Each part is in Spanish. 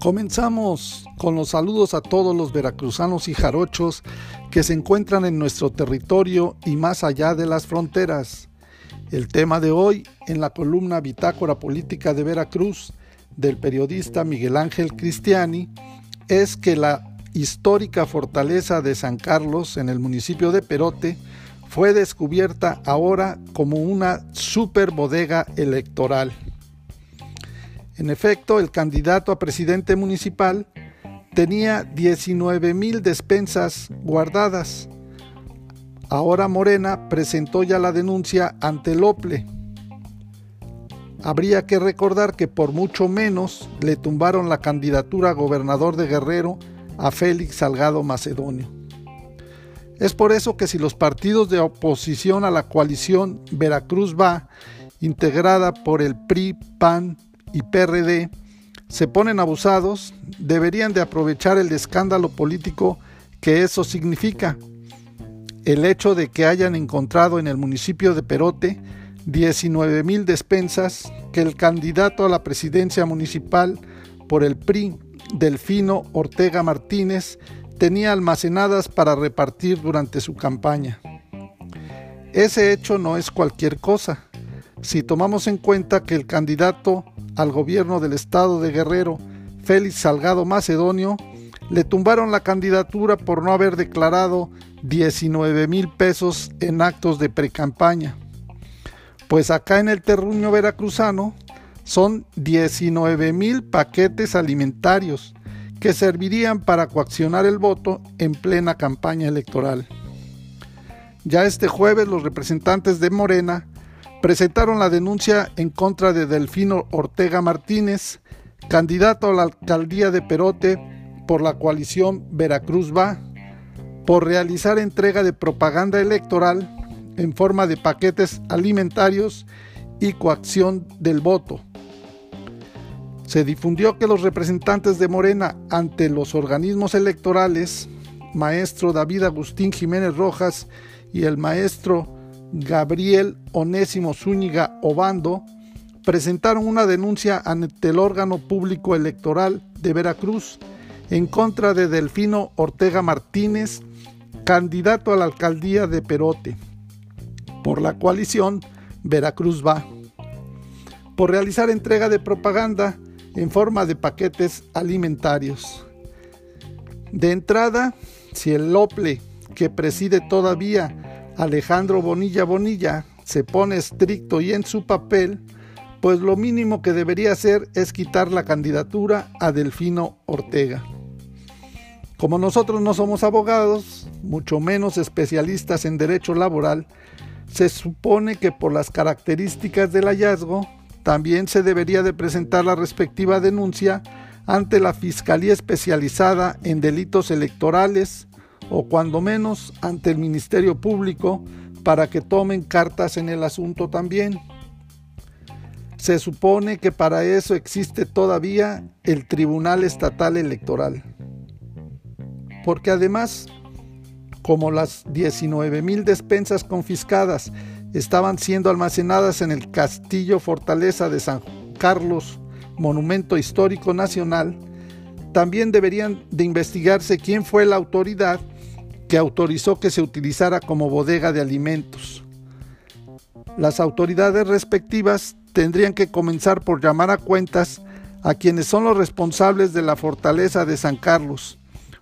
Comenzamos con los saludos a todos los veracruzanos y jarochos que se encuentran en nuestro territorio y más allá de las fronteras. El tema de hoy en la columna Bitácora Política de Veracruz del periodista Miguel Ángel Cristiani es que la histórica fortaleza de San Carlos en el municipio de Perote fue descubierta ahora como una super bodega electoral. En efecto, el candidato a presidente municipal tenía 19 mil despensas guardadas. Ahora Morena presentó ya la denuncia ante el OPLE. Habría que recordar que por mucho menos le tumbaron la candidatura a gobernador de Guerrero a Félix Salgado Macedonio. Es por eso que si los partidos de oposición a la coalición Veracruz va, integrada por el PRI, PAN, y PRD se ponen abusados, deberían de aprovechar el escándalo político que eso significa. El hecho de que hayan encontrado en el municipio de Perote 19 mil despensas que el candidato a la presidencia municipal por el PRI, Delfino Ortega Martínez, tenía almacenadas para repartir durante su campaña. Ese hecho no es cualquier cosa. Si tomamos en cuenta que el candidato al gobierno del estado de Guerrero, Félix Salgado Macedonio, le tumbaron la candidatura por no haber declarado 19 mil pesos en actos de precampaña. Pues acá en el terruño veracruzano son 19 mil paquetes alimentarios que servirían para coaccionar el voto en plena campaña electoral. Ya este jueves los representantes de Morena presentaron la denuncia en contra de Delfino Ortega Martínez, candidato a la alcaldía de Perote por la coalición Veracruz Va, por realizar entrega de propaganda electoral en forma de paquetes alimentarios y coacción del voto. Se difundió que los representantes de Morena ante los organismos electorales, maestro David Agustín Jiménez Rojas y el maestro Gabriel Onésimo Zúñiga Obando presentaron una denuncia ante el órgano público electoral de Veracruz en contra de Delfino Ortega Martínez, candidato a la alcaldía de Perote, por la coalición Veracruz Va, por realizar entrega de propaganda en forma de paquetes alimentarios. De entrada, si el OPLE, que preside todavía Alejandro Bonilla Bonilla se pone estricto y en su papel, pues lo mínimo que debería hacer es quitar la candidatura a Delfino Ortega. Como nosotros no somos abogados, mucho menos especialistas en derecho laboral, se supone que por las características del hallazgo, también se debería de presentar la respectiva denuncia ante la Fiscalía Especializada en Delitos Electorales o cuando menos ante el Ministerio Público para que tomen cartas en el asunto también. Se supone que para eso existe todavía el Tribunal Estatal Electoral. Porque además, como las 19 mil despensas confiscadas estaban siendo almacenadas en el Castillo Fortaleza de San Carlos, Monumento Histórico Nacional, también deberían de investigarse quién fue la autoridad que autorizó que se utilizara como bodega de alimentos. Las autoridades respectivas tendrían que comenzar por llamar a cuentas a quienes son los responsables de la fortaleza de San Carlos,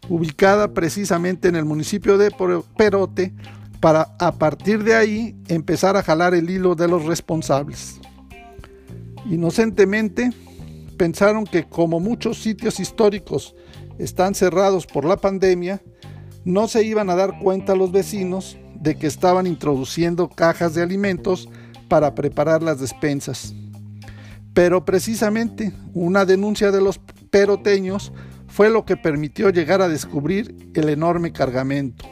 ubicada precisamente en el municipio de Perote, para a partir de ahí empezar a jalar el hilo de los responsables. Inocentemente, pensaron que como muchos sitios históricos están cerrados por la pandemia, no se iban a dar cuenta los vecinos de que estaban introduciendo cajas de alimentos para preparar las despensas. Pero precisamente una denuncia de los peroteños fue lo que permitió llegar a descubrir el enorme cargamento.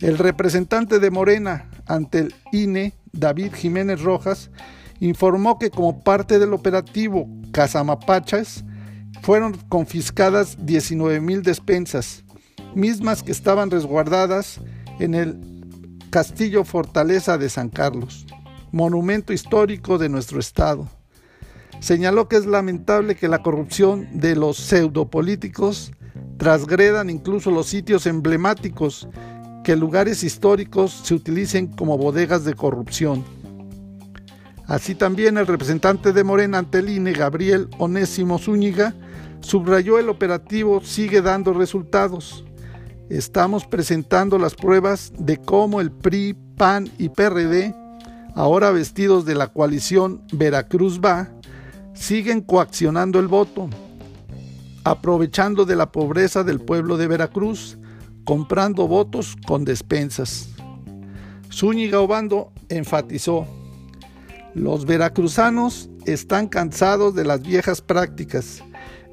El representante de Morena ante el INE, David Jiménez Rojas, informó que como parte del operativo Casamapachas fueron confiscadas 19 mil despensas, mismas que estaban resguardadas en el Castillo Fortaleza de San Carlos, monumento histórico de nuestro estado. señaló que es lamentable que la corrupción de los pseudopolíticos trasgredan incluso los sitios emblemáticos, que lugares históricos se utilicen como bodegas de corrupción. Así también el representante de Morena ante el INE, Gabriel Onésimo Zúñiga, subrayó el operativo sigue dando resultados. Estamos presentando las pruebas de cómo el PRI, PAN y PRD, ahora vestidos de la coalición Veracruz Va, siguen coaccionando el voto, aprovechando de la pobreza del pueblo de Veracruz, comprando votos con despensas. Zúñiga Obando enfatizó, los veracruzanos están cansados de las viejas prácticas.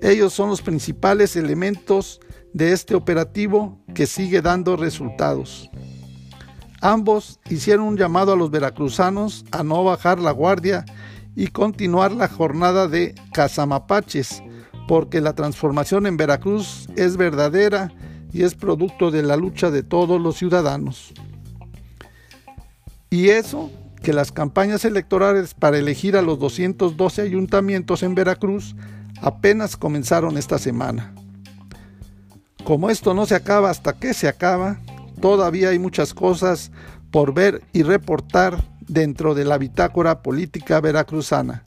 Ellos son los principales elementos de este operativo que sigue dando resultados. Ambos hicieron un llamado a los veracruzanos a no bajar la guardia y continuar la jornada de cazamapaches, porque la transformación en Veracruz es verdadera y es producto de la lucha de todos los ciudadanos. Y eso que las campañas electorales para elegir a los 212 ayuntamientos en Veracruz apenas comenzaron esta semana. Como esto no se acaba hasta que se acaba, todavía hay muchas cosas por ver y reportar dentro de la bitácora política veracruzana.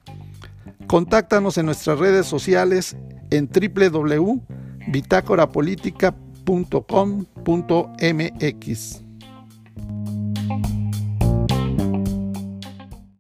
Contáctanos en nuestras redes sociales en www.bitácorapolítica.com.mx.